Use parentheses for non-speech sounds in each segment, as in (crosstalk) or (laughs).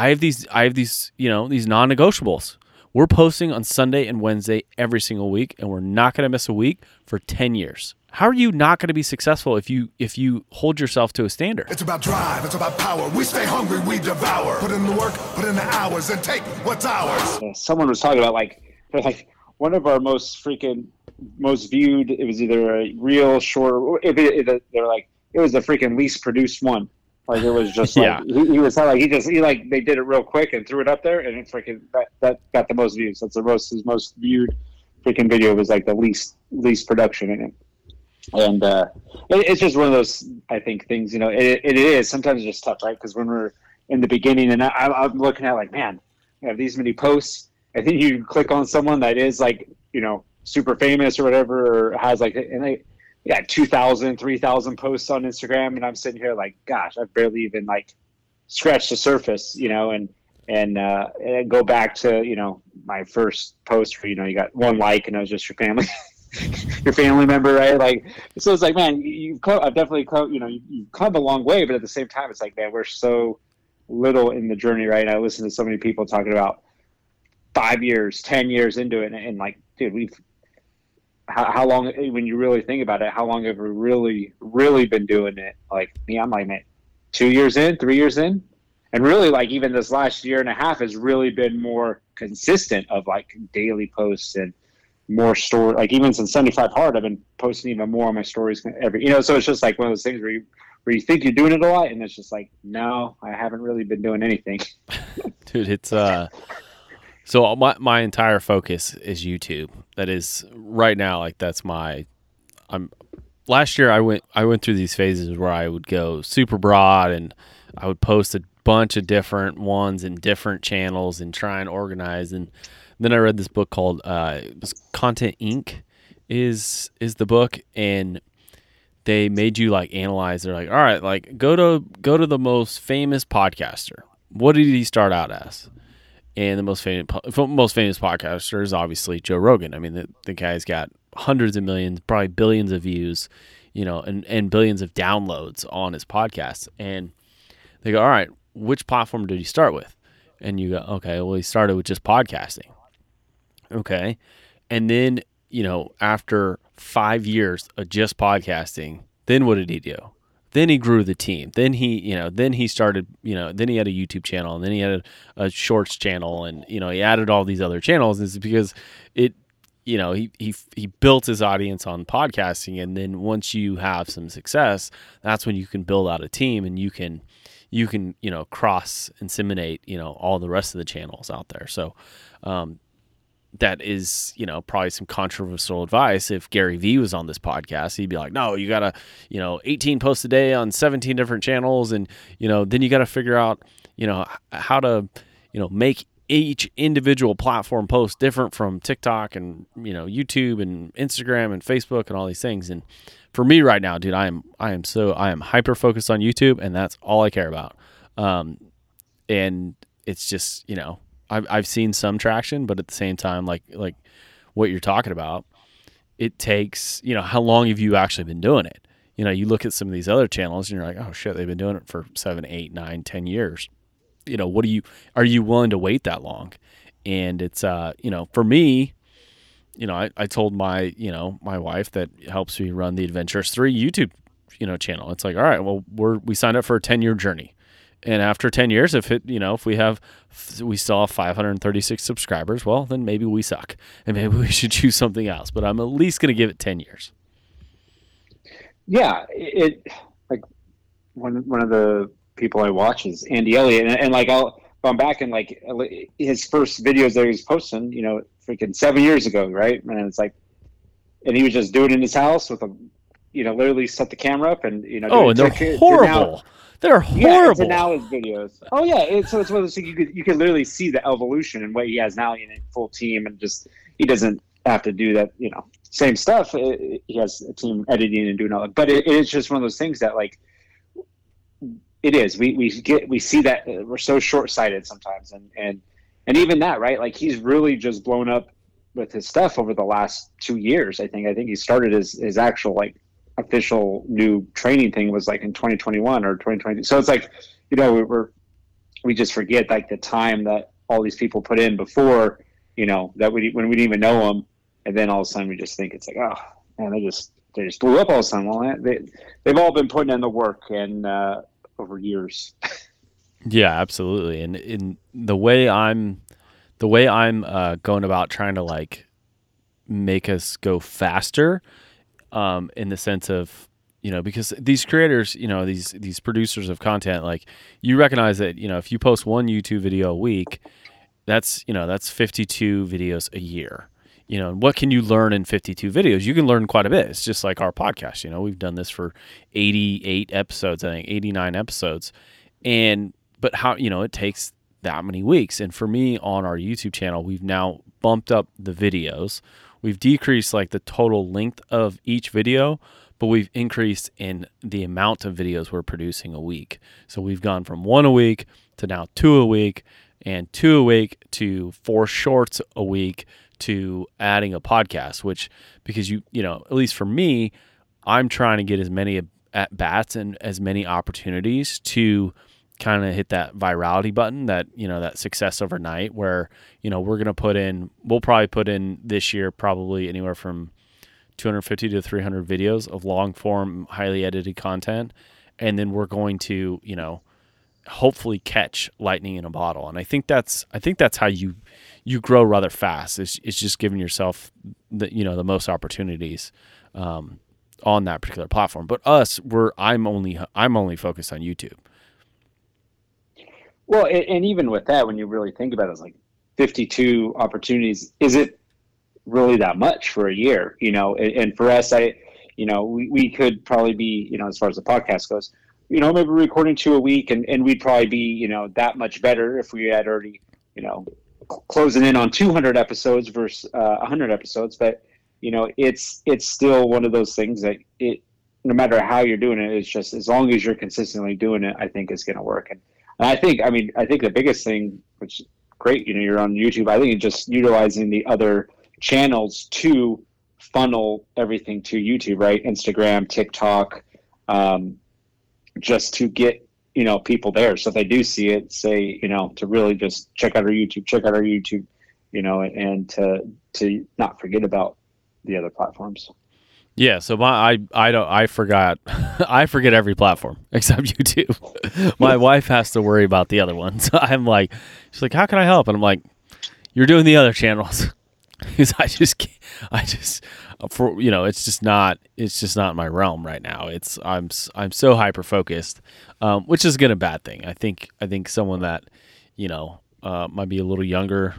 I have these I have these, you know, these non-negotiables. We're posting on Sunday and Wednesday every single week and we're not going to miss a week for 10 years. How are you not going to be successful if you if you hold yourself to a standard? It's about drive, it's about power. We stay hungry, we devour. Put in the work, put in the hours, and take what's ours. Someone was talking about like like one of our most freaking most viewed. It was either a real short. It, it, it, they're like it was the freaking least produced one. Like it was (laughs) just like Yeah. he, he was like he just he like they did it real quick and threw it up there and it freaking that, that got the most views. That's the most his most viewed freaking video was like the least least production in it. And uh, it, it's just one of those I think things you know it, it is sometimes it's just tough right because when we're in the beginning and I, I'm looking at like man I have these many posts I think you click on someone that is like you know super famous or whatever or has like and they yeah 2000 3000 posts on instagram and i'm sitting here like gosh i've barely even like scratched the surface you know and and uh and go back to you know my first post where you know you got one like and it was just your family (laughs) your family member right? Like so it's like man you- you've come i've definitely come you know you- you've come a long way but at the same time it's like man we're so little in the journey right? I listen to so many people talking about five years ten years into it and, and like dude we've how, how long when you really think about it how long have we really really been doing it? Like me i'm like man two years in three years in? And really like even this last year and a half has really been more consistent of like daily posts and more story like even since 75 hard i've been posting even more on my stories every you know so it's just like one of those things where you where you think you're doing it a lot and it's just like no i haven't really been doing anything. (laughs) Dude, it's uh so my my entire focus is YouTube. That is right now like that's my I'm last year I went I went through these phases where I would go super broad and I would post a bunch of different ones in different channels and try and organize. And then I read this book called uh Content Inc. is is the book. And they made you like analyze. They're like all right like go to go to the most famous podcaster. What did he start out as and the most famous most famous podcaster is obviously Joe Rogan. I mean, the, the guy's got hundreds of millions, probably billions of views, you know, and, and billions of downloads on his podcast. And they go, all right, which platform did he start with? And you go, okay, well, he started with just podcasting. Okay. And then, you know, after five years of just podcasting, then what did he do? Then he grew the team. Then he, you know, then he started, you know, then he had a YouTube channel and then he had a, a shorts channel and, you know, he added all these other channels. And it's because it, you know, he, he, he built his audience on podcasting. And then once you have some success, that's when you can build out a team and you can, you can, you know, cross inseminate, you know, all the rest of the channels out there. So, um, that is, you know, probably some controversial advice. If Gary Vee was on this podcast, he'd be like, no, you got to, you know, 18 posts a day on 17 different channels. And, you know, then you got to figure out, you know, how to, you know, make each individual platform post different from TikTok and, you know, YouTube and Instagram and Facebook and all these things. And for me right now, dude, I am, I am so, I am hyper focused on YouTube and that's all I care about. Um, and it's just, you know, I've I've seen some traction, but at the same time, like like what you're talking about, it takes you know how long have you actually been doing it? You know, you look at some of these other channels and you're like, oh shit, they've been doing it for seven, eight, nine, ten years. You know, what do you are you willing to wait that long? And it's uh, you know, for me, you know, I, I told my you know my wife that helps me run the Adventures Three YouTube you know channel. It's like, all right, well, we're we signed up for a ten year journey and after 10 years if it you know if we have we have 536 subscribers well then maybe we suck (laughs) and maybe we should choose something else but i'm at least going to give it 10 years yeah, it like one one of the people I watch is Andy Elliott, and, and like I'll gone back and like his first videos that he was posting, you know, freaking seven years ago, right? And it's like, and he was just doing it in his house with a, you know, literally set the camera up and you know. oh and they're to- to now- horrible they're horrible to now his videos. Oh yeah, it's, so it's one of those things you could you could literally see the evolution and what he has now in a full team and just he doesn't have to do that. You know, same stuff. Uh, He has a team editing and doing all that, but it, it's just one of those things that like it is. We we get we see that uh, we're so short sighted sometimes, and and and even that right, like he's really just blown up with his stuff over the last two years. I think I think he started his his actual like official new training thing was like in 2021 or 2020. So it's like, you know, we we're we just forget like the time that all these people put in before, you know, that we when we didn't even know them, and then all of a sudden we just think it's like, oh man, they just they just blew up all of a sudden. Well, they they've all been putting in the work and uh, over years. (laughs) Yeah, absolutely. And in the way I'm the way I'm uh, going about trying to like make us go faster, um, in the sense of you know because these creators, you know these these producers of content, like you recognize that you know if you post one YouTube video a week, that's you know that's 52 videos a year. You know, what can you learn in 52 videos? You can learn quite a bit. It's just like our podcast. You know, we've done this for 88 episodes, I think 89 episodes, and but how you know it takes that many weeks and for me on our youtube channel we've now bumped up the videos we've decreased like the total length of each video but we've increased in the amount of videos we're producing a week. So we've gone from one a week to now two a week and two a week to four shorts a week to adding a podcast which because you you know at least for me i'm trying to get as many at bats and as many opportunities to kind of hit that virality button that you know that success overnight where you know we're going to put in we'll probably put in this year probably anywhere from 250 to 300 videos of long form highly edited content. And then we're going to you know hopefully catch lightning in a bottle. And i think that's i think that's how you you grow rather fast it's, it's just giving yourself the you know the most opportunities um, on that particular platform. But us we're i'm only i'm only focused on youtube well, and, even with that, when you really think about it, it's like 52 opportunities. Is it really that much for a year? You know, and, and for us, I, you know, we, we could probably be, you know, as far as the podcast goes, you know, maybe recording two a week, and, and we'd probably be, you know, that much better if we had already, you know, closing in on 200 episodes versus uh, 100 episodes. But you know, it's it's still one of those things that it, no matter how you're doing it, it's just as long as you're consistently doing it, I think it's going to work. And and I think, I mean, I think the biggest thing, which great, you know, you're on YouTube. I think just utilizing the other channels to funnel everything to YouTube, right? Instagram, TikTok, um, just to get you know people there. So if they do see it, say you know to really just check out our YouTube, check out our YouTube, you know, and to to not forget about the other platforms. Yeah, so my I I don't I forgot (laughs) I forget every platform (laughs) except YouTube. my (laughs) wife has to worry about the other ones. I'm like, she's like, how can I help? And I'm like, you're doing the other channels because I just can't, I just for you know it's just not it's just not my realm right now. It's I'm I'm so hyper focused, um, which is good a bad thing. I think I think someone that you know uh, might be a little younger,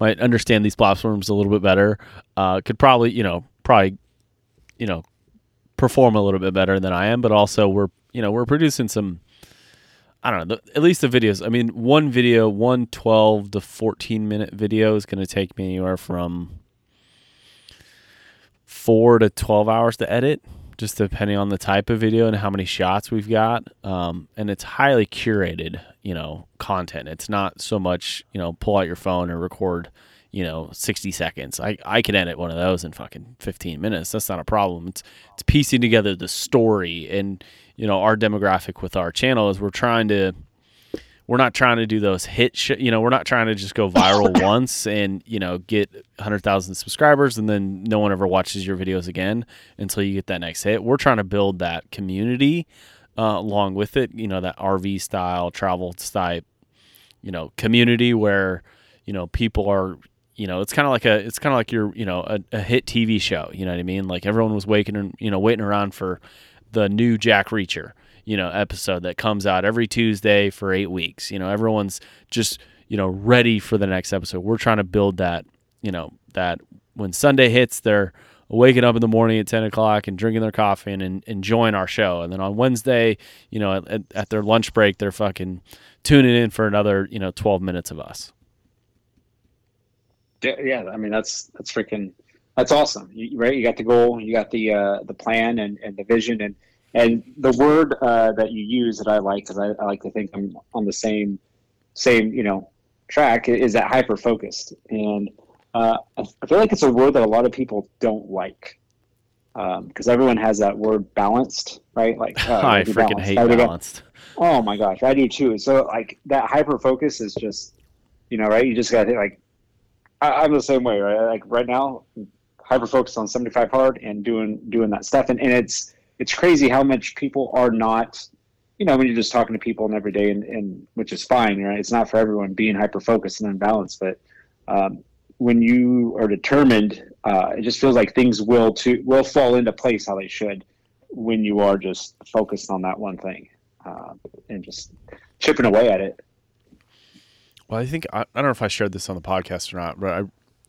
might understand these platforms a little bit better, uh, could probably you know probably you know, perform a little bit better than I am, but also we're, you know, we're producing some, I don't know, the, at least the videos. I mean, one video, one 12 to 14 minute video is going to take me anywhere from four to 12 hours to edit, just depending on the type of video and how many shots we've got. Um, and it's highly curated, you know, content. It's not so much, you know, pull out your phone and record you know, 60 seconds. I, I can edit one of those in fucking 15 minutes. That's not a problem. It's, it's piecing together the story and, you know, our demographic with our channel is we're trying to, we're not trying to do those hit sh- you know, we're not trying to just go viral (laughs) once and, you know, get 100,000 subscribers and then no one ever watches your videos again until you get that next hit. We're trying to build that community uh, along with it, you know, that RV style, travel style, you know, community where, you know, people are you know, it's kind of like a, it's kind of like your, you know, a, a, hit TV show. You know what I mean? Like everyone was waking and you know waiting around for the new Jack Reacher, you know, episode that comes out every Tuesday for eight weeks. You know, everyone's just you know ready for the next episode. We're trying to build that, you know, that when Sunday hits, they're waking up in the morning at 10 o'clock and drinking their coffee and, and enjoying our show. And then on Wednesday, you know, at, at their lunch break, they're fucking tuning in for another, you know, 12 minutes of us yeah, I mean that's that's freaking that's awesome, you, right? You got the goal, you got the uh, the plan and, and the vision, and and the word uh, that you use that I like because I, I, like to think I'm on the same same you know track is that hyper focused, and uh, I feel like it's a word that a lot of people don't like. because everyone has that word balanced, right? Like uh, (laughs) I freaking balanced. hate balanced. Oh my gosh, I do too. So like that hyper focus is just, you know, right? You just got to like, I, I'm the same way, right? Like right now, hyper focused on 75 hard and doing doing that stuff, and, and it's it's crazy how much people are not, you know, when you're just talking to people and every day, and, and which is fine, right? It's not for everyone being hyper focused and unbalanced, but um, when you are determined, uh, it just feels like things will to will fall into place how they should when you are just focused on that one thing uh, and just chipping away at it. Well, I think I, I don't know if I shared this on the podcast or not, but I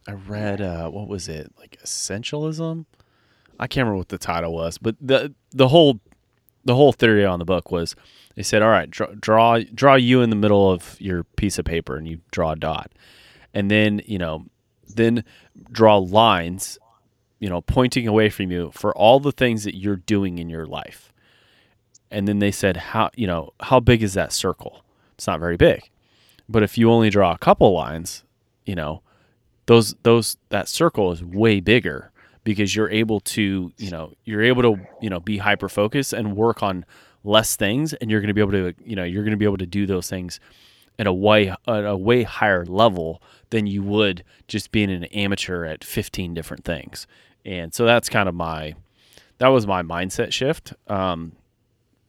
I read uh, what was it like essentialism? I can't remember what the title was, but the the whole the whole theory on the book was they said, all right, draw draw, draw you in the middle of your piece of paper, and you draw a dot, and then you know then draw lines, you know, pointing away from you for all the things that you're doing in your life. And then they said, how you know how big is that circle? It's not very big. But if you only draw a couple lines, you know, those those that circle is way bigger because you're able to, you know, you're able to, you know, be hyper focused and work on less things and you're going to be able to, you know, you're going to be able to do those things at a way at a way higher level than you would just being an amateur at 15 different things. And so that's kind of my that was my mindset shift. Um,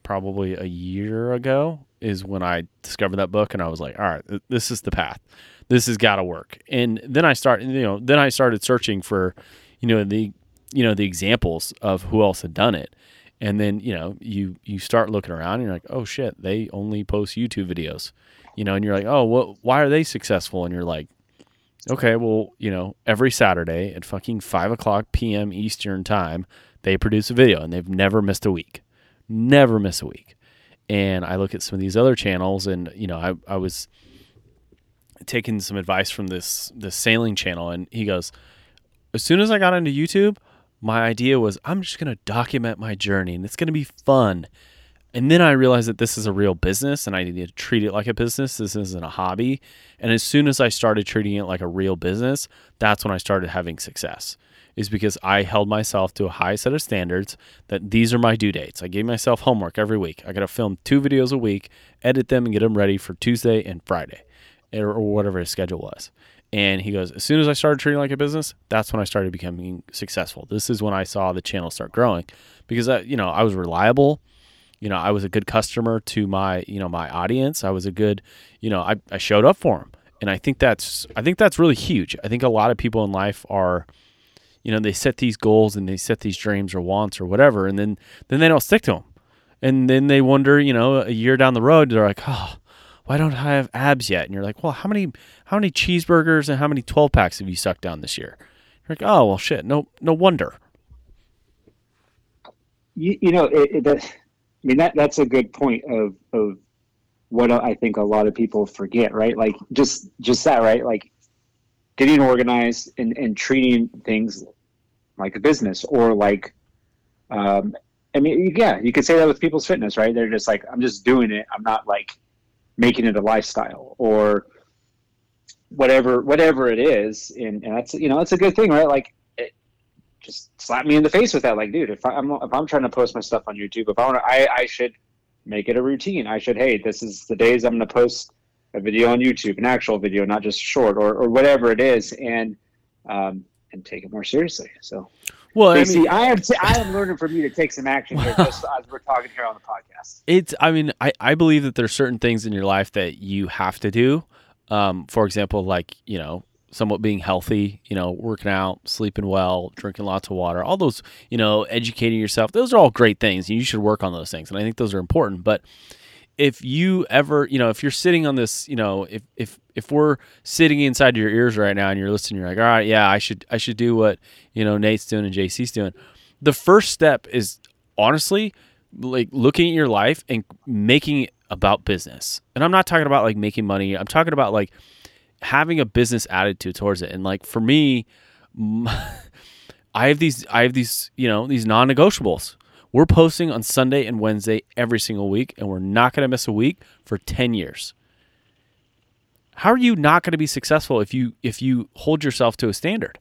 probably a year ago is when I discovered that book and I was like, all right, this is the path. This has got to work. And then I started, you know, then I started searching for, you know, the, you know, the examples of who else had done it. And then, you know, you, you start looking around and you're like, oh shit, they only post YouTube videos, you know, and you're like, oh, what, why are they successful? And you're like, okay, well, you know, every Saturday at fucking five o'clock PM Eastern time, they produce a video and they've never missed a week, never miss a week and I look at some of these other channels, and you know, I, I was taking some advice from this this sailing channel, and he goes, as soon as I got into YouTube, my idea was I'm just gonna document my journey, and it's gonna be fun. And then I realized that this is a real business, and I need to treat it like a business. This isn't a hobby. And as soon as I started treating it like a real business, that's when I started having success is because I held myself to a high set of standards that these are my due dates. I gave myself homework every week. I got to film two videos a week, edit them, and get them ready for Tuesday and Friday or, whatever his schedule was. And he goes, as soon as I started treating like a business, that's when I started becoming successful. This is when I saw the channel start growing because I, you know, I was reliable. You know, I was a good customer to my, you know, my audience. I was a good, you know, I, I showed up for them. And I think that's, I think that's really huge. I think a lot of people in life are, you know they set these goals and they set these dreams or wants or whatever and then then they don't stick to them and then they wonder you know a year down the road they're like oh why don't i have abs yet and you're like well how many how many cheeseburgers and how many 12 packs have you sucked down this year you're like oh well shit no no wonder You, you know, it, it, that, I mean that that's a good point of of what I think a lot of people forget, right? Like just just that, right? Like getting organized and, and treating things like a business or like um, I mean, yeah, you could say that with people's fitness, right? They're just like, I'm just doing it. I'm not like making it a lifestyle or whatever, whatever it is. And, and that's, you know, that's a good thing, right? Like, it, just slap me in the face with that. Like, dude, if I, I'm, if I'm trying to post my stuff on YouTube, if I want to, I, I should make it a routine. I should, hey, this is the days I'm going to post a video on YouTube, an actual video, not just short or, or whatever it is. And, um, and take it more seriously. So, well i see, mean I am I am learning from you to take some action here, just as we're talking here on the podcast. it's i mean i i believe that there's certain things in your life that you have to do um for example like you know somewhat being healthy you know working out sleeping well drinking lots of water all those you know educating yourself those are all great things and you should work on those things and i think those are important but if you ever you know if you're sitting on this you know if if if we're sitting inside your ears right now and you're listening you're like all right yeah i should i should do what you know nate's doing and jc's doing. The first step is honestly like looking at your life and making it about business. And i'm not talking about like making money. I'm talking about like having a business attitude towards it. And like for me (laughs) i have these i have these you know these non-negotiables we're posting on Sunday and Wednesday every single week, and we're not going to miss a week for 10 years. How are you not going to be successful if you if you hold yourself to a standard?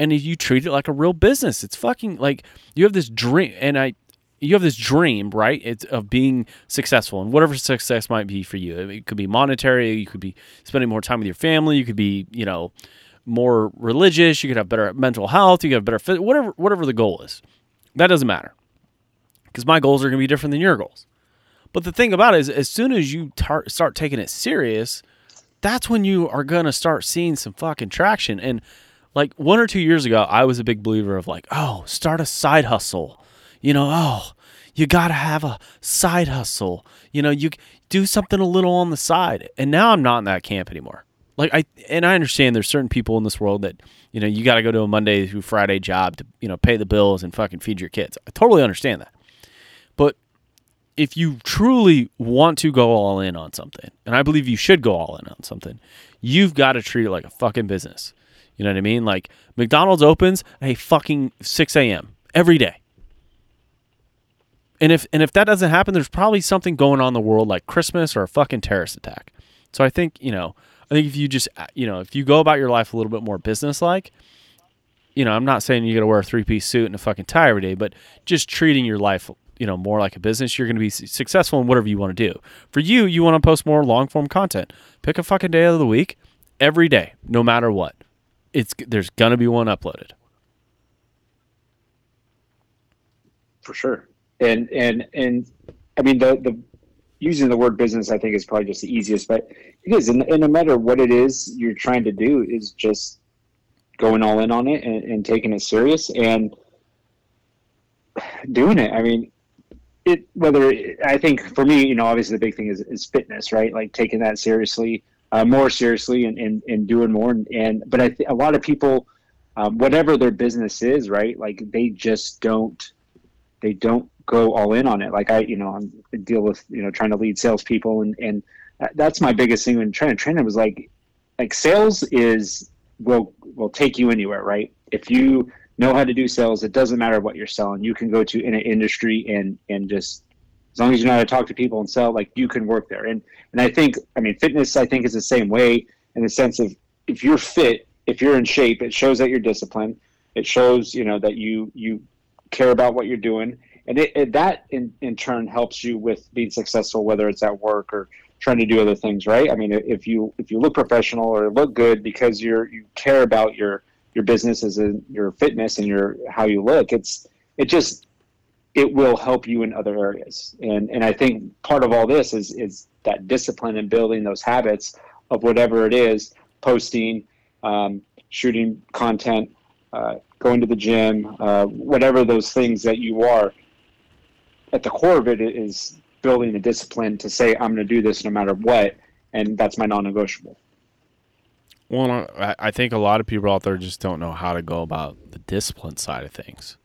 and if you treat it like a real business, it's fucking like you have this dream, and I, you have this dream, right? It's of being successful, and whatever success might be for you. It could be monetary. You could be spending more time with your family. You could be, you know, more religious. You could have better mental health. You could have better. Whatever, whatever the goal is, that doesn't matter, because my goals are going to be different than your goals. But the thing about it is, as soon as you tar- start taking it serious, that's when you are going to start seeing some fucking traction. And like one or two years ago, I was a big believer of like, oh, start a side hustle. You know, oh, you got to have a side hustle. You know, you do something a little on the side. And now I'm not in that camp anymore. Like I and I understand there's certain people in this world that, you know, you got to go to a Monday through Friday job to, you know, pay the bills and fucking feed your kids. I totally understand that. If you truly want to go all in on something, and I believe you should go all in on something, you've got to treat it like a fucking business. You know what I mean? Like McDonald's opens at a fucking 6 a.m. every day. And if and if that doesn't happen, there's probably something going on in the world like Christmas or a fucking terrorist attack. So I think, you know, I think if you just uh, you know, if you go about your life a little bit more business like, you know, I'm not saying you got to wear a three piece suit and a fucking tie every day, but just treating your life, you know, more like a business, you're going to be successful in whatever you want to do. For you, you want to post more long form content. Pick a fucking day of the week, every day, no matter what. It's there's going to be one uploaded. for sure. And and and I mean the the using the word business I think is probably just the easiest, but it is. And, and no matter what it is you're trying to do, is just going all in on it and, and taking it serious and doing it. I mean, it whether I think for me, you know, obviously the big thing is, is fitness, right? Like taking that seriously, uh, more seriously, and, and and doing more. And, and but I th- a lot of people, um, whatever their business is, right? Like they just don't they don't go all in on it. Like I, you know, I'm, I deal with you know trying to lead salespeople, and and that's my biggest thing when trying to train them was like, like sales is will will take you anywhere, right? If you know how to do sales, it doesn't matter what you're selling. You can go to in an industry and and just as long as you know how to talk to people and sell, like you can work there. And and I think, I mean, fitness, I think is the same way in the sense of if you're fit, if you're in shape, it shows that you're disciplined. It shows, you know, that you you care about what you're doing, and it, it, that in in turn helps you with being successful, whether it's at work or trying to do other things, right? I mean, if you if you look professional or look good because you're you care about your your business as your fitness and your how you look, it's it just it will help you in other areas. And and I think part of all this is is that discipline and building those habits of whatever it is, posting, um, shooting content, uh, going to the gym, uh, whatever those things that you are. At the core of it is building a discipline to say I'm going to do this no matter what, and that's my non-negotiable. Well, I, think a lot of people out there just don't know how to go about the discipline side of things.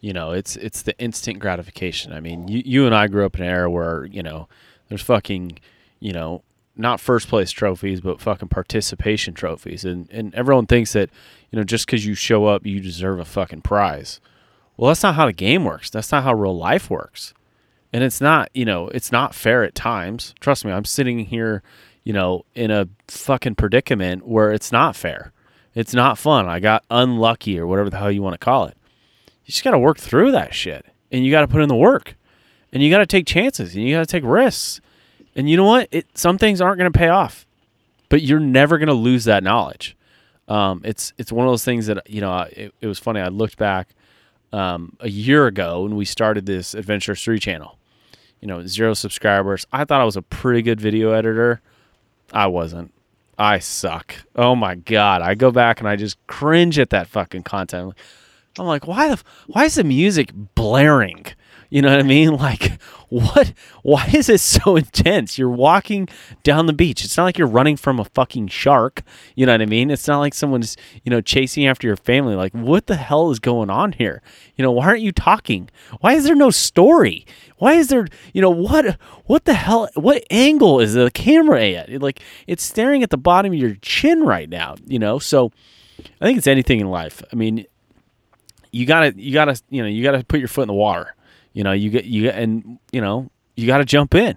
You know, it's it's the instant gratification. I mean, you you and I grew up in an era where you know there's fucking you know not first place trophies, but fucking participation trophies, and and everyone thinks that you know just because you show up, you deserve a fucking prize. Well, that's not how the game works. That's not how real life works and it's not you know it's not fair at times trust me i'm sitting here you know in a fucking predicament where it's not fair. It's not fun. I got unlucky or whatever the hell you want to call it. You just got to work through that shit. And you got to put in the work. And you got to take chances. And you got to take risks. And you know what? It some things aren't going to pay off. But you're never going to lose that knowledge. Um, it's it's one of those things that you know it, it was funny. I looked back um, a year ago when we started this Adventure 3 channel. You know, zero subscribers. I thought I was a pretty good video editor. I wasn't. I suck. Oh my god! I go back and I just cringe at that fucking content. I'm like, why the why is the music blaring? You know what I mean? (laughs) Like, what? Why is it so (laughs) intense? You're walking down the beach. It's not like you're running from a fucking shark. You know what I mean? It's not like someone's, you know, chasing after your family. Like, what the hell is going on here? You know, why aren't you talking? Why is there no story? Why is there, you know, what, what the hell, what angle is the camera at? Like, it's staring at the bottom of your chin right now, you know? So I think it's anything in life. I mean, you gotta, you gotta, you know, you gotta put your foot in the water you know, you get you get, and you know you got to jump in.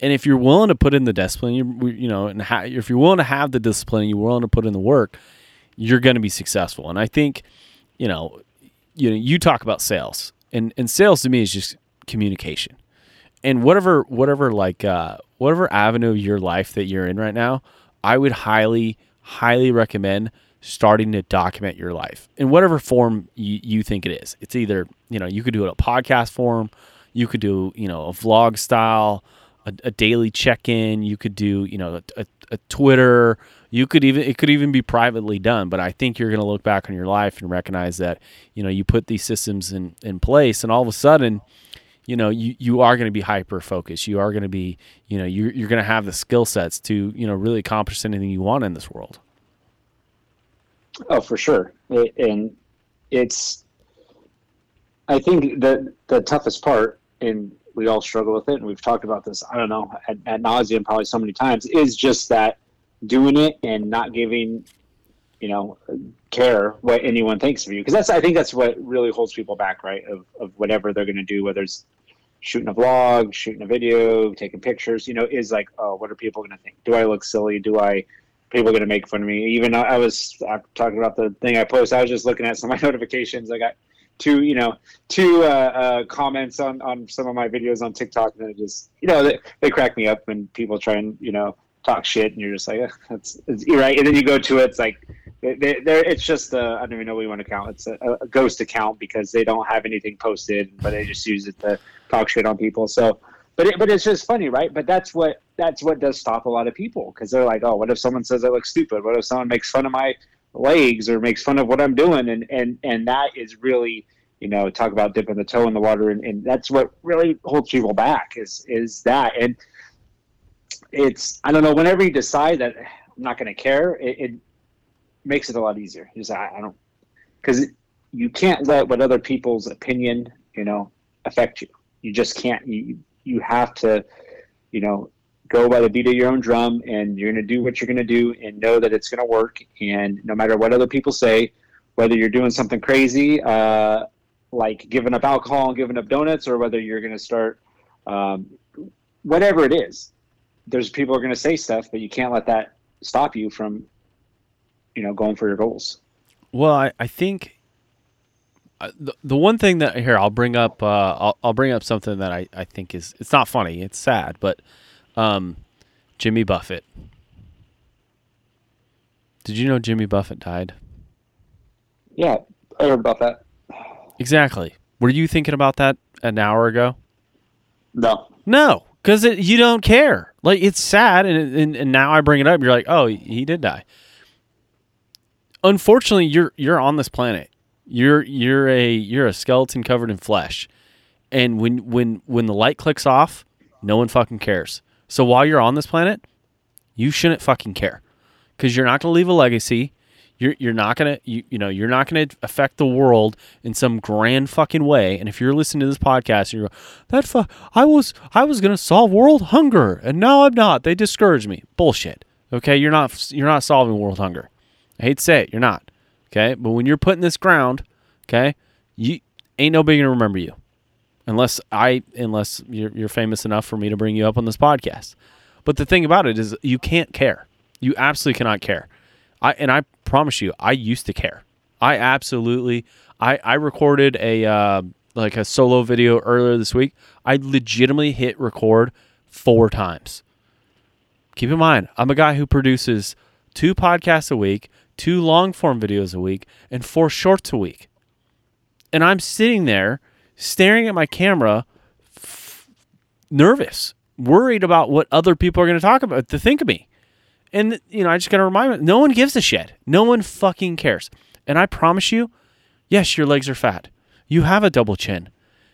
And if you're willing to put in the discipline, you you know, and ha- if you're willing to have the discipline, you're willing to put in the work, you're going to be successful. And I think, you know, you know, you talk about sales, and and sales to me is just communication, and whatever whatever like uh, whatever avenue of your life that you're in right now, I would highly highly recommend starting to document your life in whatever form you, you think it is. It's either you know you could do it a podcast form, you could do you know a vlog style, a, a daily check in, you could do you know a, a, a Twitter you could even it could even be privately done but i think you're going to look back on your life and recognize that you know you put these systems in in place and all of a sudden you know you, you are going to be hyper focused you are going to be you know you're, you're going to have the skill sets to you know really accomplish anything you want in this world oh for sure. It, and it's i think the the toughest part and we all struggle with it and we've talked about this i don't know at, at nauseum probably so many times is just that doing it and not giving you know care what anyone thinks of you. Because that's i think that's what really holds people back right of, of whatever they're going to do whether it's shooting a vlog shooting a video taking pictures you know is like oh what are people going to think? Do i look silly? Do i people going to make fun of me even i was I'm talking about the thing i post i was just looking at some of my (laughs) notifications i got two you know two uh, uh, comments on on some of my videos on tiktok and it just you know they, they crack me up when people try and you know talk shit, and you're just like, that's you're right. And then you go to it, it's like they're it's just I don't even know what you want to count. It's a, a, ghost account because they don't have anything posted, but they just use it to talk shit on people. So, but it, but it's just funny, right? But that's what that's what does stop a lot of people because they're like, oh, what if someone says I look stupid? What if someone makes fun of my legs or makes fun of what I'm doing? And and and that is really you know talk about dipping the toe in the water and, and that's what really holds people back is is that and it's I don't know. Whenever you decide that I'm not going to care, it, it, makes it a lot easier. You just I, I don't because you can't let what other people's opinion you know affect you. You just can't. You you have to you know go by the beat of your own drum and you're going to do what you're going to do and know that it's going to work and no matter what other people say whether you're doing something crazy uh, like giving up alcohol and giving up donuts or whether you're going to start um, whatever it is there's people are going to say stuff, but you can't let that stop you from, you know, going for your goals. Well, I, I think the, the one thing that here I'll bring up, uh, I'll, I'll bring up something that I, I think is, it's not funny. It's sad, but, um, Jimmy Buffett. Did you know Jimmy Buffett died? Yeah, I heard about that. Exactly. Were you thinking about that an hour ago? No. No because you don't care. Like it's sad, and, and and now I bring it up. You're like, oh, he did die. Unfortunately, you're you're on this planet. You're you're a you're a skeleton covered in flesh, and when when when the light clicks off, no one fucking cares. So while you're on this planet, you shouldn't fucking care, because you're not gonna leave a legacy. You're you're not gonna you, you know you're not gonna affect the world in some grand fucking way. And if you're listening to this podcast, and you're that fu- I was I was gonna solve world hunger, and now I'm not. They discouraged me. Bullshit. Okay, you're not you're not solving world hunger. I hate to say it, you're not. Okay, but when you're putting this ground, okay, you ain't nobody gonna remember you, unless I unless you're, you're famous enough for me to bring you up on this podcast. But the thing about it is, you can't care. You absolutely cannot care. I and I promise you, I used to care. I absolutely. I I recorded a uh, like a solo video earlier this week. I legitimately hit record four times. Keep in mind, I'm a guy who produces two podcasts a week, two long form videos a week, and four shorts a week. And I'm sitting there staring at my camera, f- nervous, worried about what other people are going to talk about, to think of me. And you know, I just got to remind them, no one gives a shit. No one fucking cares. And I promise you, yes, your legs are fat. You have a double chin.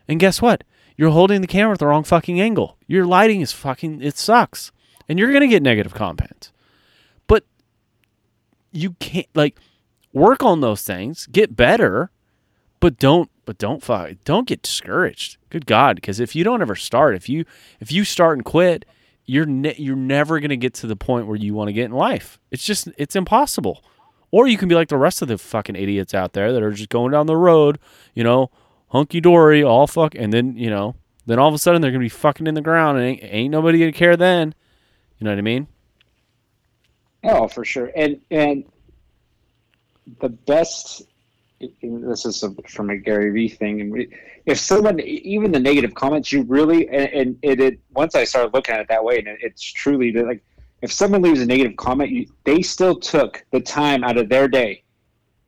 And guess what? You're holding the camera at the wrong fucking angle. Your lighting is fucking it sucks. And you're going to get negative comments. You can't like work on those things, get better, but don't but don't fuck don't get discouraged. Good god, because if you don't ever start, if you if you start and quit you're ne- you're never to get to the point where you want to get in life. It's just it's impossible. Or you can be like the rest of the fucking idiots out there that are just going down the road, you know, hunky dory, all fuck, and then you know, then all of a sudden they're gonna be fucking in the ground, and ain't, ain't nobody gonna care then. You know what I mean? Oh, for sure. And and the best. This is from a Gary Vee thing, and if someone, even the negative comments, you really, and, and it, it, once I started looking at it that way, and it, it's truly like, if someone leaves a negative comment, you, they still took the time out of their day,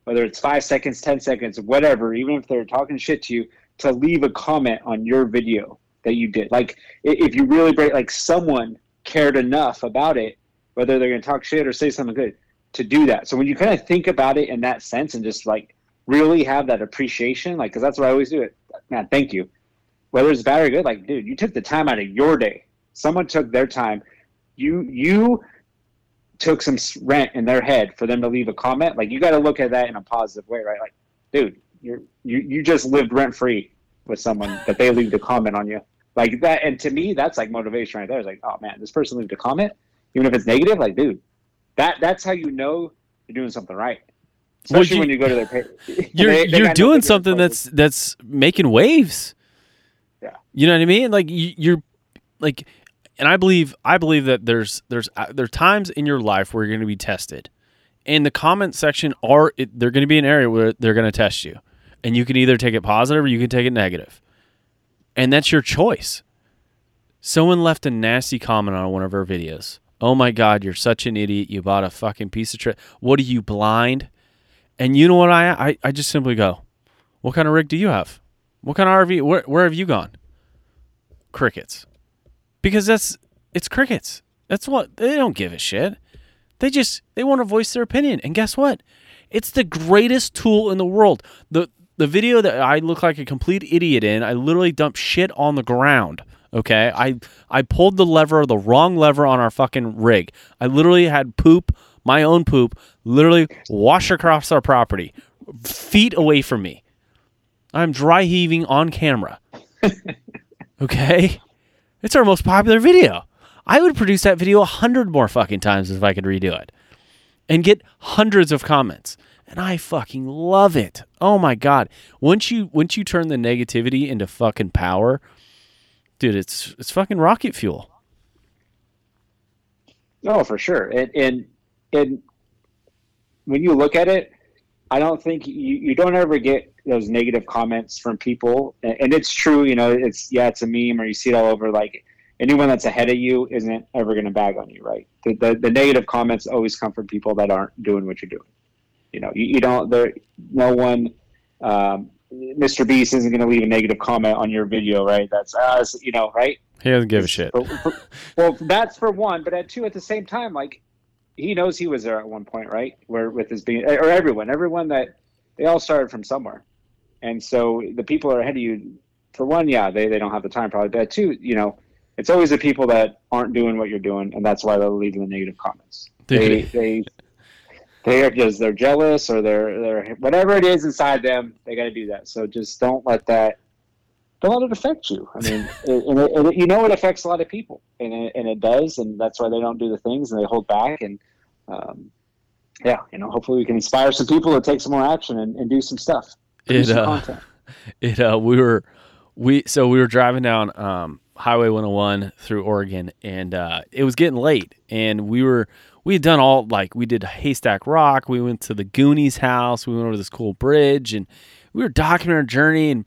whether it's five seconds, ten seconds, whatever, even if they're talking shit to you, to leave a comment on your video that you did. Like, if you really break, like, someone cared enough about it, whether they're going to talk shit or say something good, to do that. So when you kind of think about it in that sense and just like really have that appreciation, like, because that's what I always do. It, man, thank you. Whether it's bad or good, like, dude, you took the time out of your day. Someone took their time. You you took some rent in their head for them to leave a comment. Like, you got to look at that in a positive way, right? Like, dude, you're you you just lived rent free with someone that they leave a comment on you like that. And to me, that's like motivation right there. It's like, oh man, this person leave a comment, even if it's negative. Like, dude, that that's how you know you're doing something right. Especially well, you, when you go to their (sighs) page. (laughs) You're they, they you're doing something that's that's making waves. Yeah. You know what I mean? Like you, you're like, and I believe I believe that there's there's uh, there are times in your life where you're going to be tested, and the comment section are it, they're going to be an area where they're going to test you, and you can either take it positive or you can take it negative. negative, and that's your choice. Someone left a nasty comment on one of our videos. Oh my God, you're such an idiot. You bought a fucking piece of shit. What are you blind? And you know what I, I I just simply go, what kind of rig do you have? What kind of RV? Where where have you gone? Crickets, because that's it's crickets. That's what they don't give a shit. They just they want to voice their opinion, and guess what? It's the greatest tool in the world. the The video that I look like a complete idiot in, I literally dump shit on the ground. Okay, I I pulled the lever, the wrong lever on our fucking rig. I literally had poop my own poop, literally wash across our property, feet away from me. I'm dry heaving on camera. (laughs) okay? It's our most popular video. I would produce that video a hundred more fucking times if I could redo it and get hundreds of comments. And I fucking love it. Oh my god. Once you once you turn the negativity into fucking power, dude, it's it's fucking rocket fuel. No, for sure. And and and when you look at it, I don't think you, you don't ever get those negative comments from people. And it's true, you know, it's, yeah, it's a meme or you see it all over. Like anyone that's ahead of you isn't ever going to bag on you, right? The, the, the, negative comments always come from people that aren't doing what you're doing. You know, you, you don't, there, no one, um, Mr. Beast isn't going to leave a negative comment on your video, right? That's us, uh, you know, right? He doesn't give a shit. well, that's for one, but at two, at the same time, like he knows he was there at one point, right? Where with his being or everyone, everyone that they all started from somewhere, and so the people are ahead of you. For one, yeah, they, they don't have the time probably, but two, you know, it's always the people that aren't doing what you're doing, and that's why they'll leave the negative comments. They they they are just they're jealous or they're they're whatever it is inside them, they got to do that. So just don't let that don't let it affect you. I mean, (laughs) it, and it, it, you know it affects a lot of people, and it, and it does, and that's why they don't do the things and they hold back. And um, yeah, you know, hopefully we can inspire some people to take some more action and, and do some stuff. Do it, some uh, content. (laughs) It uh, we were we so we were driving down um, Highway 101 through Oregon, and uh, it was getting late, and we were we had done all like we did Haystack Rock, we went to the Goonies house, we went over this cool bridge, and we were documenting our journey and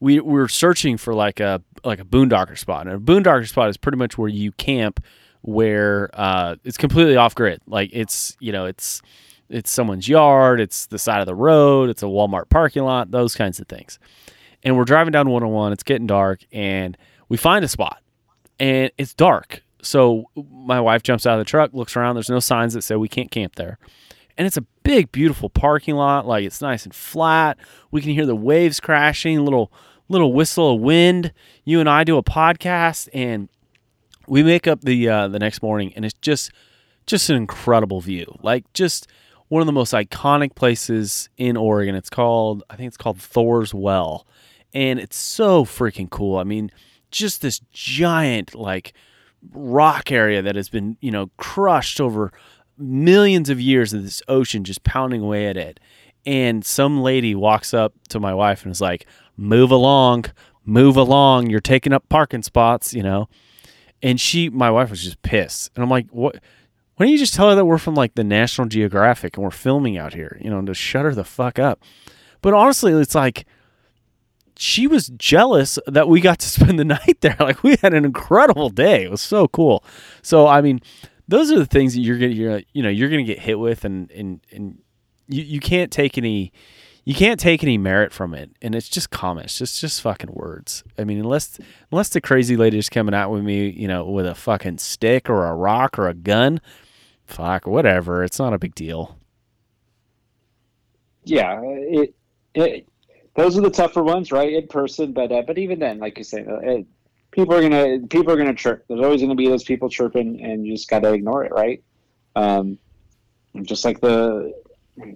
we, we were searching for like a like a boondocker spot, and a boondocker spot is pretty much where you camp, where uh, it's completely off grid. Like it's you know it's it's someone's yard, it's the side of the road, it's a Walmart parking lot, those kinds of things. And we're driving down 101, it's getting dark, and we find a spot, and it's dark. So my wife jumps out of the truck, looks around. There's no signs that say we can't camp there and it's a big, beautiful parking lot. Like it's nice and flat. We can hear the waves crashing, little little whistle of wind. You and I do a podcast, and we make up the uh, the next morning, and it's just just an incredible view. Like just one of the most iconic places in Oregon. It's called I think it's called Thor's Well, and it's so freaking cool. I mean, just this giant like rock area that has been you know crushed over millions of years of this ocean just pounding away at it. And some lady walks up to my wife and is like, move along, move along. You're taking up parking spots, you know? And she, my wife was just pissed. And I'm like, what? Why don't you just tell her that we're from like the National Geographic and we're filming out here? You know, and just shut her the fuck up. But honestly, it's like she was jealous that we got to (laughs) spend the night there. Like we had an incredible day. It was so cool. So I mean, those are the things that you're gonna you're, you know you're gonna get hit with, and and and you you can't take any you can't take any merit from it, and it's just comments, just just fucking words. I mean, unless unless the crazy lady is coming out with me, you know, with a fucking stick or a rock or a gun, fuck, whatever. It's not a big deal. Yeah, it, it those are the tougher ones, right? In person, but uh, but even then, like you say, uh, it, people are gonna people are gonna chirp. There's always gonna be those people chirping, and you just gotta ignore it, right? Um, just like the,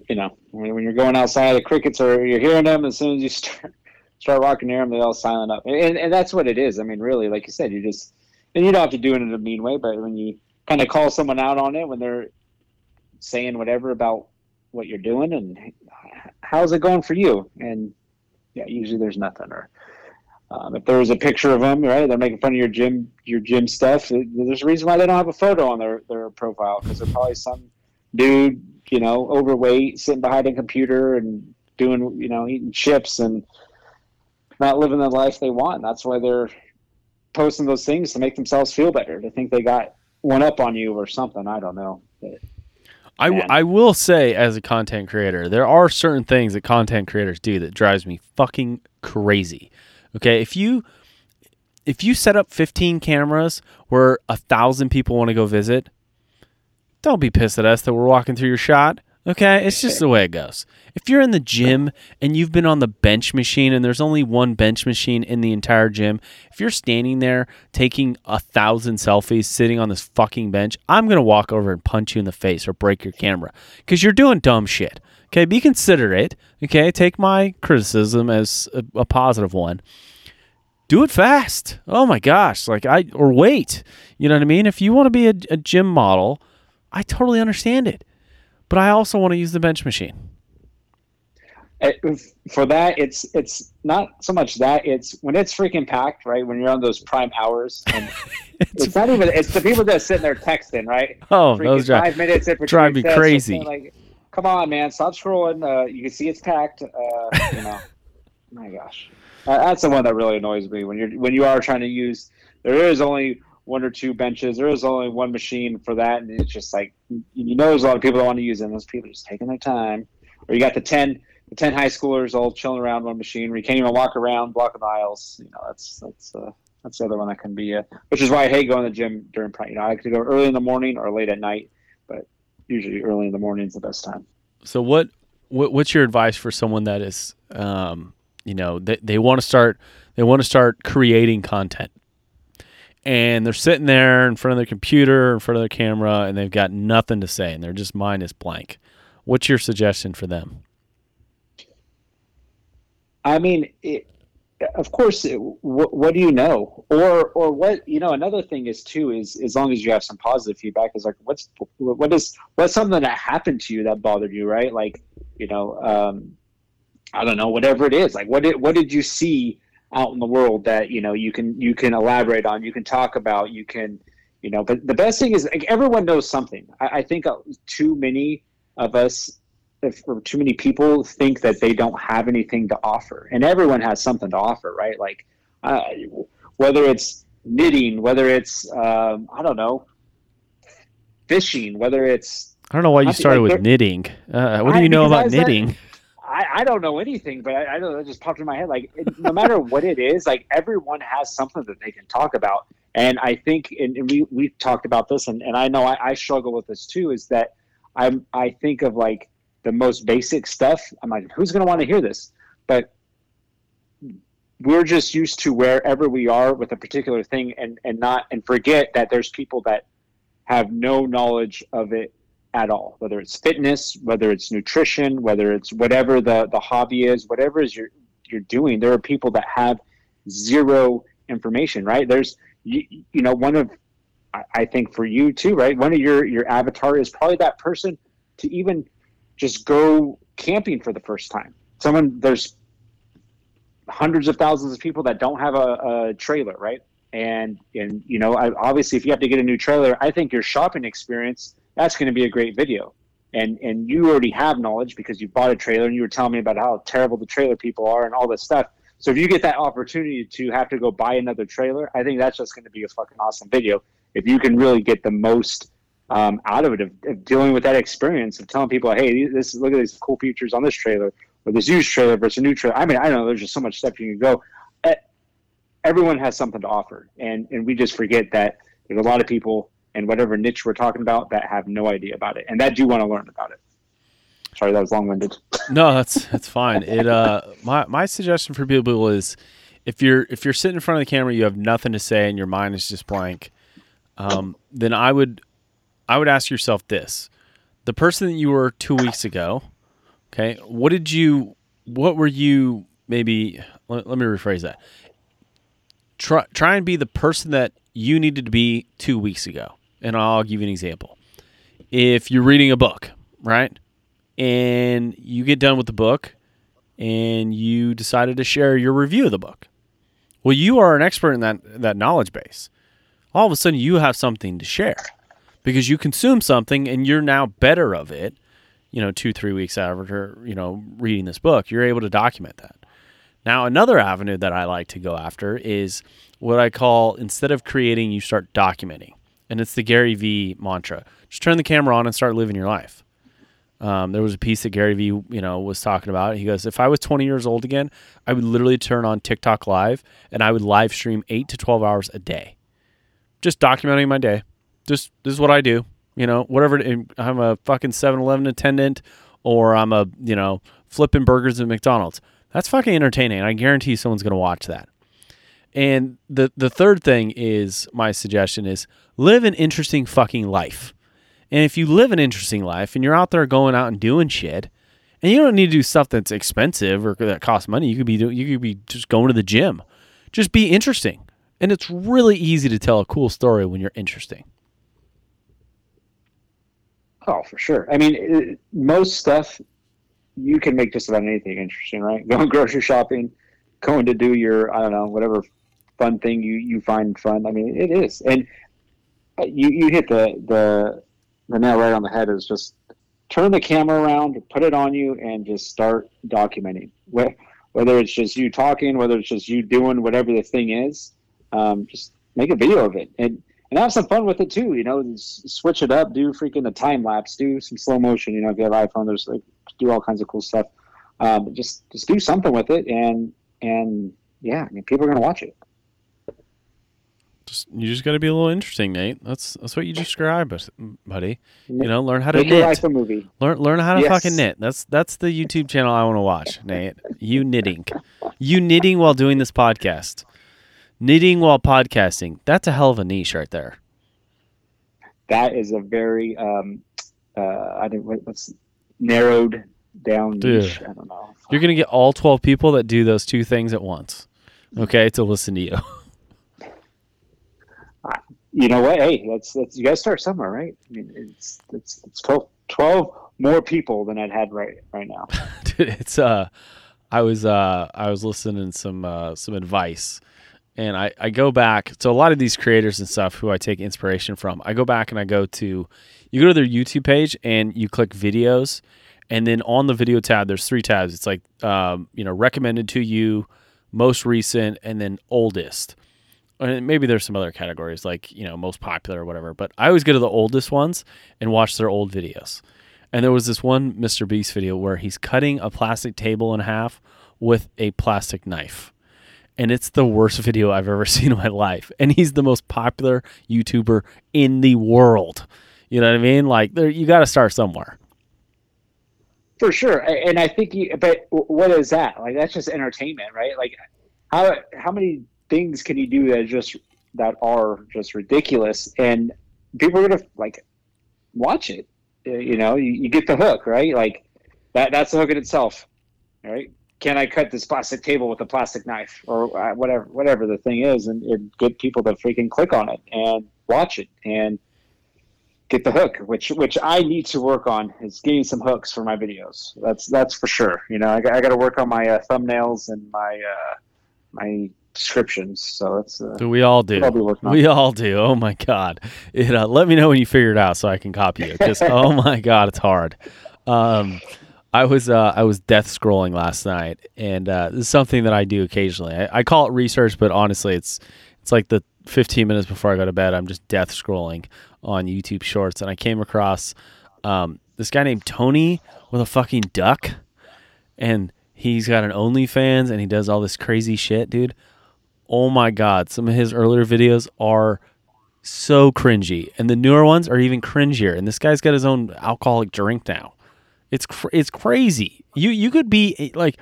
you know, when, when you're going outside, the crickets are you're hearing them as soon as you (laughs) start start walking near them, they all silent up, and and that's what it is. I mean, really, like you said, you just and you don't have to do it in a mean way, but when you kind of call someone out on it when they're saying whatever about what you're doing and how's it going for you and yeah usually there's nothing or um, if there was a picture of them, right, they're making fun of your gym, your gym stuff. There's a reason why they don't have a photo on their, their profile because they're probably some dude, you know, overweight, sitting behind a computer and doing, you know, eating chips and not living the life they want. That's why they're posting those things to make themselves feel better. To think they got one up on you or something. I don't know. But, I, w- I will say, as a content creator, there are certain things that content creators do that drives me fucking crazy. Okay, if you if you set up 15 cameras where a thousand people want to go visit, don't be pissed at us that we're walking through your shot. Okay, it's just the way it goes. If you're in the gym and you've been on the bench machine and there's only one bench machine in the entire gym, if you're standing there taking a thousand selfies sitting on this fucking bench, I'm gonna walk over and punch you in the face or break your camera because you're doing dumb shit. Okay, be considerate. Okay, take my criticism as a, a positive one. Do it fast. Oh my gosh, like I or wait. You know what I mean? If you want to be a, a gym model, I totally understand it, but I also want to use the bench machine. It, for that, it's it's not so much that it's when it's freaking packed, right? When you're on those prime hours, and it's, (laughs) it's, not even it's the people that are sitting there texting, right? Oh, freaking those drive, five minutes in drive me crazy. Like, come on, man, stop scrolling. Uh, you can see it's packed. Uh, you know, (laughs) my gosh, uh, that's the one that really annoys me when you're when you are trying to use. There is only one or two benches. There is only one machine for that, and it's just like you know, there's a lot of people that want to use it. And those people are just taking their time. Or you got the ten, the ten high schoolers all chilling around one machine where you can't even walk around, blocking the aisles. You know, that's that's uh, that's the other one that can be. Uh, which is why I hate going to the gym during. prime. You know, I to go early in the morning or late at night, but usually early in the morning is the best time. So what, what what's your advice for someone that is um, you know, they, they want to start they want to start creating content. And they're sitting there in front of their computer, in front of their camera, and they've got nothing to say and they're just mind is blank. What's your suggestion for them? I mean, it, of course, what, what, do you know, or or what you know? Another thing is too is as long as you have some positive feedback, is like what's what is what's something that happened to you that bothered you, right? Like you know, um, I don't know, whatever it is. Like what did what did you see out in the world that you know you can you can elaborate on, you can talk about, you can you know. But the best thing is like everyone knows something. I, I think uh, too many of us if too many people think that they don't have anything to offer, and everyone has something to offer, right? Like uh, whether it's knitting, whether it's um, I don't know, fishing, whether it's I don't know why you started like with knitting. Uh, what do you know about knitting? That, I, I don't know anything, but I, I don't know, it just popped in my head. Like, it, no matter what it is, like everyone has something that they can talk about. And I think, and, and we we talked about this, and, and I know I, I struggle with this too. Is that I'm I think of like the most basic stuff. I'm like, who's going to want to hear this? But we're just used to wherever we are with a particular thing and, and not and forget that there's people that have no knowledge of it at all whether it's fitness whether it's nutrition whether it's whatever the, the hobby is whatever is you're you're doing there are people that have zero information right there's you, you know one of I, I think for you too right one of your your avatar is probably that person to even just go camping for the first time. Someone there's hundreds of thousands of people that don't have a, a trailer, right? And and you know, I, obviously, if you have to get a new trailer, I think your shopping experience that's going to be a great video. And and you already have knowledge because you bought a trailer and you were telling me about how terrible the trailer people are and all this stuff. So if you get that opportunity to have to go buy another trailer, I think that's just going to be a fucking awesome video. If you can really get the most um, out of it, of, of, dealing with that experience of telling people, hey, this look at these cool features on this trailer or this used trailer versus a new trailer. I mean, I know there's just so much stuff you can go. Everyone has something to offer, and and we just forget that there's a lot of people and whatever niche we're talking about that have no idea about it and that do want to learn about it. Sorry, that was long winded. no, that's that's fine. It uh my my suggestion for people is if you're if you're sitting in front of the camera, you have nothing to say and your mind is just blank, um, then I would I would ask yourself this: the person that you were two weeks ago, okay, what did you what were you maybe let, let me rephrase that. Try try and be the person that you needed to be two weeks ago. And I'll give you an example. If you're reading a book, right? And you get done with the book and you decided to share your review of the book. Well, you are an expert in that that knowledge base. All of a sudden you have something to share because you consume something and you're now better of it, you know, 2-3 weeks after, you know, reading this book. You're able to document that. Now, another avenue that I like to go after is what I call instead of creating, you start documenting and it's the Gary Vee mantra. Just turn the camera on and start living your life. Um, there was a piece that Gary Vee, you know, was talking about. He goes, "If I was 20 years old again, I would literally turn on TikTok live and I would live stream eight to 12 hours a day, just documenting my day. Just this is what I do. You know, whatever. I'm a fucking 7-Eleven attendant, or I'm a you know flipping burgers at McDonald's. That's fucking entertaining. I guarantee someone's gonna watch that. And the the third thing is my suggestion is live an interesting fucking life. And if you live an interesting life and you're out there going out and doing shit, and you don't need to do stuff that's expensive or that costs money, you could be do, you could be just going to the gym. Just be interesting. And it's really easy to tell a cool story when you're interesting. Oh, for sure. I mean, it, most stuff you can make just about anything interesting, right? (laughs) Going grocery shopping, going to do your I don't know whatever fun thing you you find fun. I mean, it is, and you you hit the the the nail right on the head. Is just turn the camera around, put it on you, and just start documenting. Whether it's just you talking, whether it's just you doing whatever the thing is, um, just make a video of it and and have some fun with it too. You know, switch it up, do freaking a time lapse, do some slow motion. You know, if you have iPhone, there's like do all kinds of cool stuff. Um, just just do something with it, and and yeah, I mean, people are gonna watch it. Just you just got to be a little interesting, Nate. That's that's what you describe, buddy. You know, learn how to Make knit. life a movie. Learn learn how to Yes. fucking knit. That's that's the YouTube channel I want to watch, (laughs) Nate. You knitting, you knitting while doing this podcast, knitting while podcasting. That's a hell of a niche right there. That is a very um, uh, I don't what's narrowed down Dude. niche. I don't know. You're gonna get all twelve people that do those two things at once. Okay, to listen to you. (laughs) You know what? Hey, that's that's you guys start somewhere, right? I mean, it's it's it's 12, 12 more people than I'd had right right now. (laughs) Dude, it's uh I was uh I was listening some uh some advice and I, I go back to a lot of these creators and stuff who I take inspiration from, I go back and I go to you go to their YouTube page and you click videos and then on the video tab there's three tabs. It's like um, you know, recommended to you, most recent, and then oldest. And maybe there's some other categories like, you know, most popular or whatever. But I always go to the oldest ones and watch their old videos. And there was this one Mr. Beast video where he's cutting a plastic table in half with a plastic knife. And it's the worst (laughs) video I've ever (laughs) seen in my life. And he's the most popular YouTuber in the world. You know what I mean? Like, there, you got to start somewhere. For sure, and I think, you, but what is that? Like that's just entertainment, right? Like how how many things can you do that just that are just ridiculous, and people are gonna like watch it. Uh, You know, you, you get the hook, right? Like that that's the hook in itself, right? Can I cut this plastic table with a plastic knife or uh, whatever whatever the thing is, and, and get people to freaking click on it and watch it and get the hook, which which I need to work on is getting some hooks for my videos. That's that's for sure. You know, I, I got to work on my uh, thumbnails and my uh, my descriptions. So it's uh, we all do? I'll be working on. We all do. Oh my god! It, uh, let me know when you figure it out so I can copy it. Because (laughs) oh my god, it's hard. Um, I was uh, I was death scrolling last night, and uh, this is something that I do occasionally. I, I call it research, but honestly, it's it's like the 15 minutes before I go to bed. I'm just death scrolling on YouTube Shorts, and I came across um, this guy named Tony with a fucking duck, and he's got an OnlyFans, and he does all this crazy shit, dude. Oh my god, some of his earlier videos are so cringy, and the newer ones are even cringier. And this guy's got his own alcoholic drink now. It's cr- it's crazy. You you could be eh, like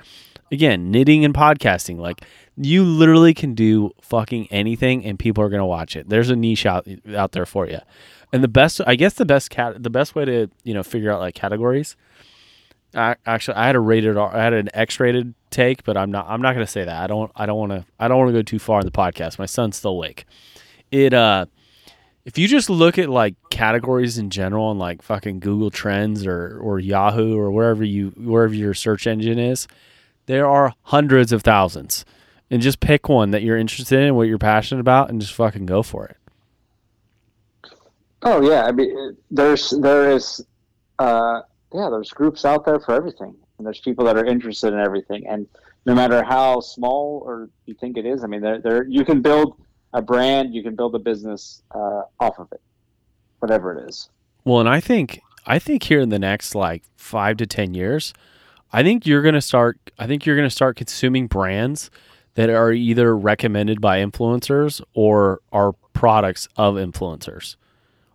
again knitting and podcasting. Like you literally can do fucking anything, and people are gonna watch it. There's a niche out out there for you. And the best, I guess, the best cat, the best way to you know figure out like categories. I, actually, I had a rated, I had an X-rated take, but I'm not. I'm not gonna say that. I don't. I don't want to. I don't want to go too far in the podcast. My son's still awake. It uh if you just look at like categories in general on like fucking Google Trends or or Yahoo or wherever you wherever your search engine is, there are hundreds of thousands. And just pick one that you're interested in, what you're passionate about, and just fucking go for it. Oh yeah, I mean, there's there is, uh, yeah, there's groups out there for everything, and there's people that are interested in everything, and no matter how small or you think it is, I mean, there there you can build a brand, you can build a business uh, off of it, whatever it is. Well, and I think I think here in the next like five to ten years, I think you're gonna start. I think you're gonna start consuming brands that are either recommended by influencers or are products of influencers.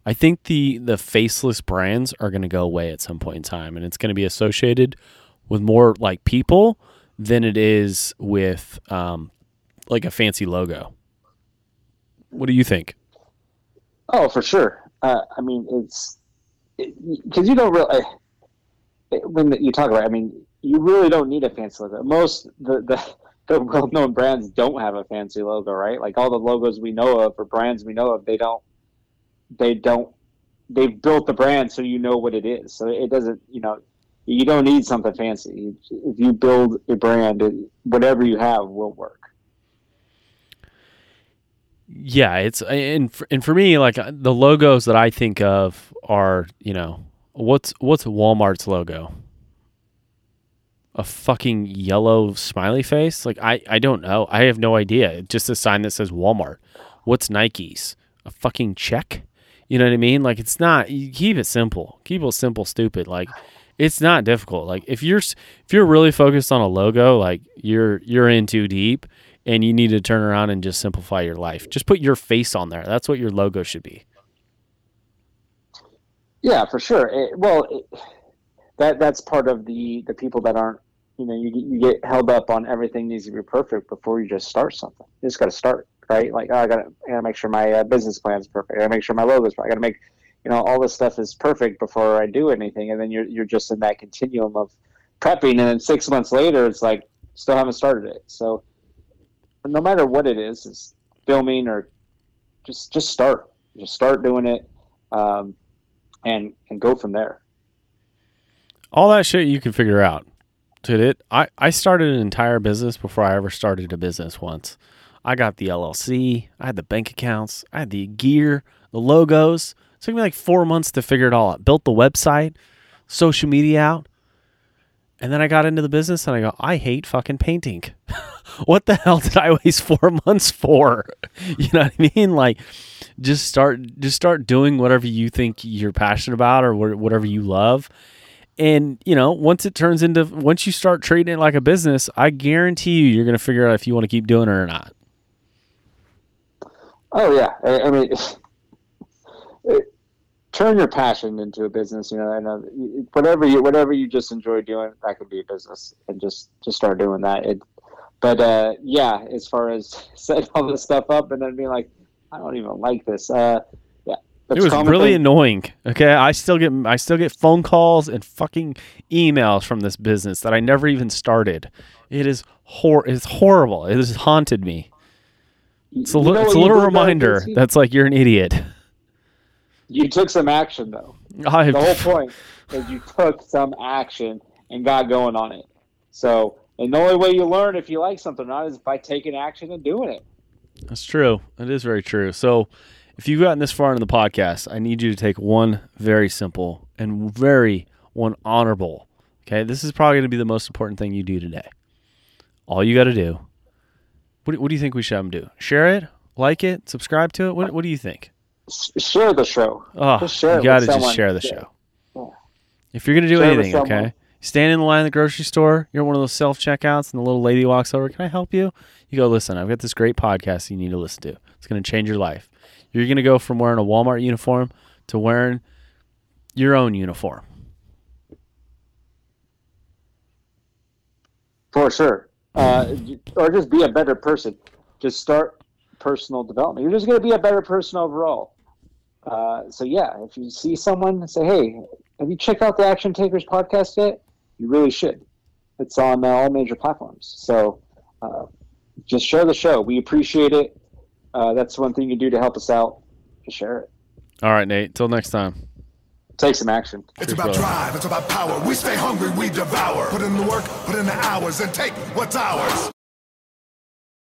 I think the the faceless brands are going to go away at some point in time, and it's going to be associated with more like people than it is with um, like a fancy logo. What do you think? Oh, for sure. Uh, I mean, it's because you don't really when you talk about. It, I mean, you really don't need a fancy logo. Most the the, (laughs) the well-known brands don't have a fancy logo, right? Like all the logos we know of or brands we know of, they don't. They don't. They've built the brand so you know what it is. So it doesn't. You know, you don't need something fancy. If you build a brand, whatever you have will work. Yeah, it's and for, and for me, like the logos that I think of are, you know, what's what's Walmart's logo? A fucking yellow smiley face? Like I I don't know. I have no idea. Just a sign that says Walmart. What's Nike's? A fucking check? You know what I mean? Like it's not. You keep it simple. Keep it simple, stupid. Like it's not difficult. Like if you're if you're really focused on a logo, like you're you're in too deep and you need to turn around and just simplify your life. Just put your face on there. That's what your logo should be. Yeah, for sure. It, well, it, that that's part of the the people that aren't. You know, you get- you get held up on everything needs to be perfect before you just start something. You just got to start, right? Like, oh, I got to make sure my uh, business plan is perfect. I got to make sure my logo is. Perfect. I got to make, you know, all this stuff is perfect before I do anything. And then you're you're just in that continuum of prepping, and then six months later, it's like still haven't started it. So, no matter what it is, is filming or just just start, just start doing it. Um, and and go from there. All that shit you can figure out. Did it I, I started an entire business before I ever started a business once. I got the LLC, I had the bank accounts, I had the gear, the logos. It took me like four months to figure it all out. Built the website, social media out. And then I got into the business and I go, I hate fucking painting. (laughs) what the hell did I waste four (laughs) months for? (laughs) You know what I mean? Like just start just start doing whatever you think you're passionate about or wha- whatever you love and you know once it turns into once you start treating it like a business i guarantee you you're going to figure out if you want to keep doing it or not Oh yeah, I, I mean, it, turn your passion into a business. You know, and uh, whatever you whatever you just enjoy doing, that could be a business, and just just start doing that. It, but uh, yeah, as far as (laughs) setting all this stuff up and then being like, I don't even like this. Uh, yeah, it was really thing. annoying okay i still get i still get phone calls and fucking emails from this business that i never even started it is hor- it's horrible it has haunted me it's a, li- it's a little reminder that's like you're an idiot you took some action though. I, the whole point is you took some action and got going on it. So And the only way you learn if you like something or not is by taking action and doing it. That's true. It is very true. So, if you've gotten this far into the podcast, I need you to take one very simple and very one honorable. Okay, this is probably going to be the most important thing you do today. All you got to do. What, what do you think we should have them do? Share it, like it, subscribe to it. What, what do you think? Share the show. Oh, Just share you got to just share the show. Yeah. If you're going to do Share anything, okay? Stand in the line at the grocery store. You're one of those self checkouts, and the little lady walks over. Can I help you? You go, listen, I've got this great podcast you need to listen to. It's going to change your life. You're going to go from wearing a Walmart uniform to wearing your own uniform. For sure. Uh, or just be a better person. Just start personal development. You're just going to be a better person overall. Uh, so, yeah, if you see someone, say, hey, have you checked out the Action Takers podcast yet? You really should. It's on uh, all major platforms. So, uh, just share the show. We appreciate it. Uh, that's one thing you do to help us out. Just share it. All right, Nate. Till next time. Take some action. It's Cheers, about brother. drive, it's about power. We stay hungry, we devour. Put in the work, put in the hours, and take what's ours.